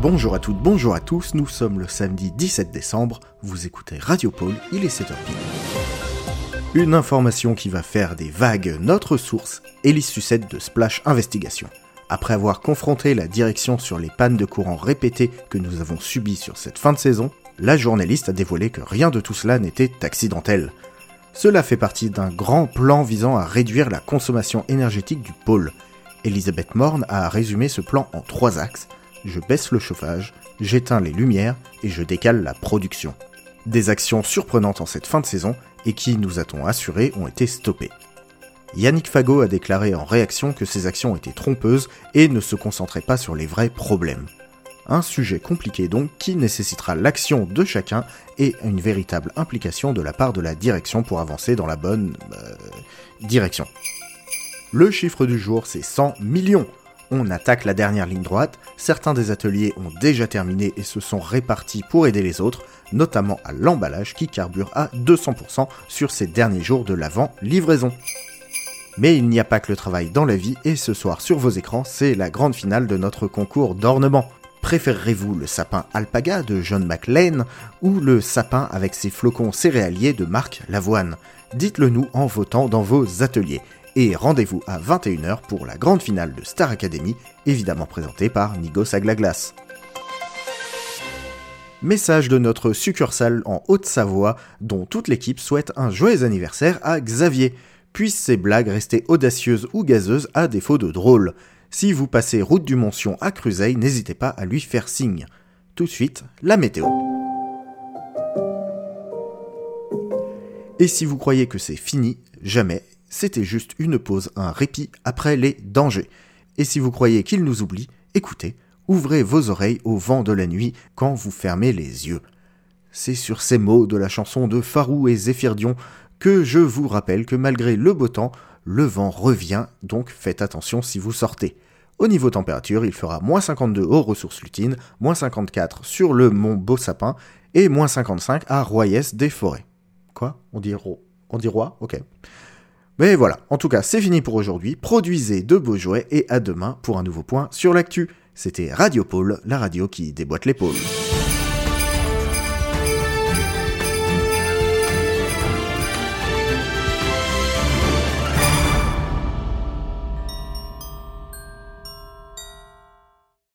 Bonjour à toutes, bonjour à tous, nous sommes le samedi 17 décembre, vous écoutez Radio Pôle, il est 7h pile. Une information qui va faire des vagues, notre source, Elise Sucette de Splash Investigation. Après avoir confronté la direction sur les pannes de courant répétées que nous avons subies sur cette fin de saison, la journaliste a dévoilé que rien de tout cela n'était accidentel. Cela fait partie d'un grand plan visant à réduire la consommation énergétique du pôle. Elisabeth Morne a résumé ce plan en trois axes. Je baisse le chauffage, j'éteins les lumières et je décale la production. Des actions surprenantes en cette fin de saison et qui, nous a-t-on assuré, ont été stoppées. Yannick Fagot a déclaré en réaction que ces actions étaient trompeuses et ne se concentraient pas sur les vrais problèmes. Un sujet compliqué donc qui nécessitera l'action de chacun et une véritable implication de la part de la direction pour avancer dans la bonne euh, direction. Le chiffre du jour c'est 100 millions. On attaque la dernière ligne droite, certains des ateliers ont déjà terminé et se sont répartis pour aider les autres, notamment à l'emballage qui carbure à 200% sur ces derniers jours de l'avant-livraison. Mais il n'y a pas que le travail dans la vie, et ce soir sur vos écrans, c'est la grande finale de notre concours d'ornement. Préférerez-vous le sapin alpaga de John McLean ou le sapin avec ses flocons céréaliers de Marc Lavoine? Dites-le nous en votant dans vos ateliers. Et rendez-vous à 21h pour la grande finale de Star Academy, évidemment présentée par Nigo Saglaglas. Message de notre succursale en Haute-Savoie, dont toute l'équipe souhaite un joyeux anniversaire à Xavier puissent ces blagues rester audacieuses ou gazeuses à défaut de drôles. Si vous passez route du Montion à Cruzeil, n'hésitez pas à lui faire signe. Tout de suite, la météo. Et si vous croyez que c'est fini, jamais, c'était juste une pause, un répit après les dangers. Et si vous croyez qu'il nous oublie, écoutez, ouvrez vos oreilles au vent de la nuit quand vous fermez les yeux. C'est sur ces mots de la chanson de Farou et Zéphirdion que je vous rappelle que malgré le beau temps, le vent revient, donc faites attention si vous sortez. Au niveau température, il fera moins 52 aux ressources lutines, moins 54 sur le mont Beau Sapin et moins 55 à Royès des Forêts. Quoi? On dit ro On dit roi? Ok. Mais voilà, en tout cas, c'est fini pour aujourd'hui. Produisez de beaux jouets et à demain pour un nouveau point sur l'actu. C'était Radio Pôle, la radio qui déboîte l'épaule.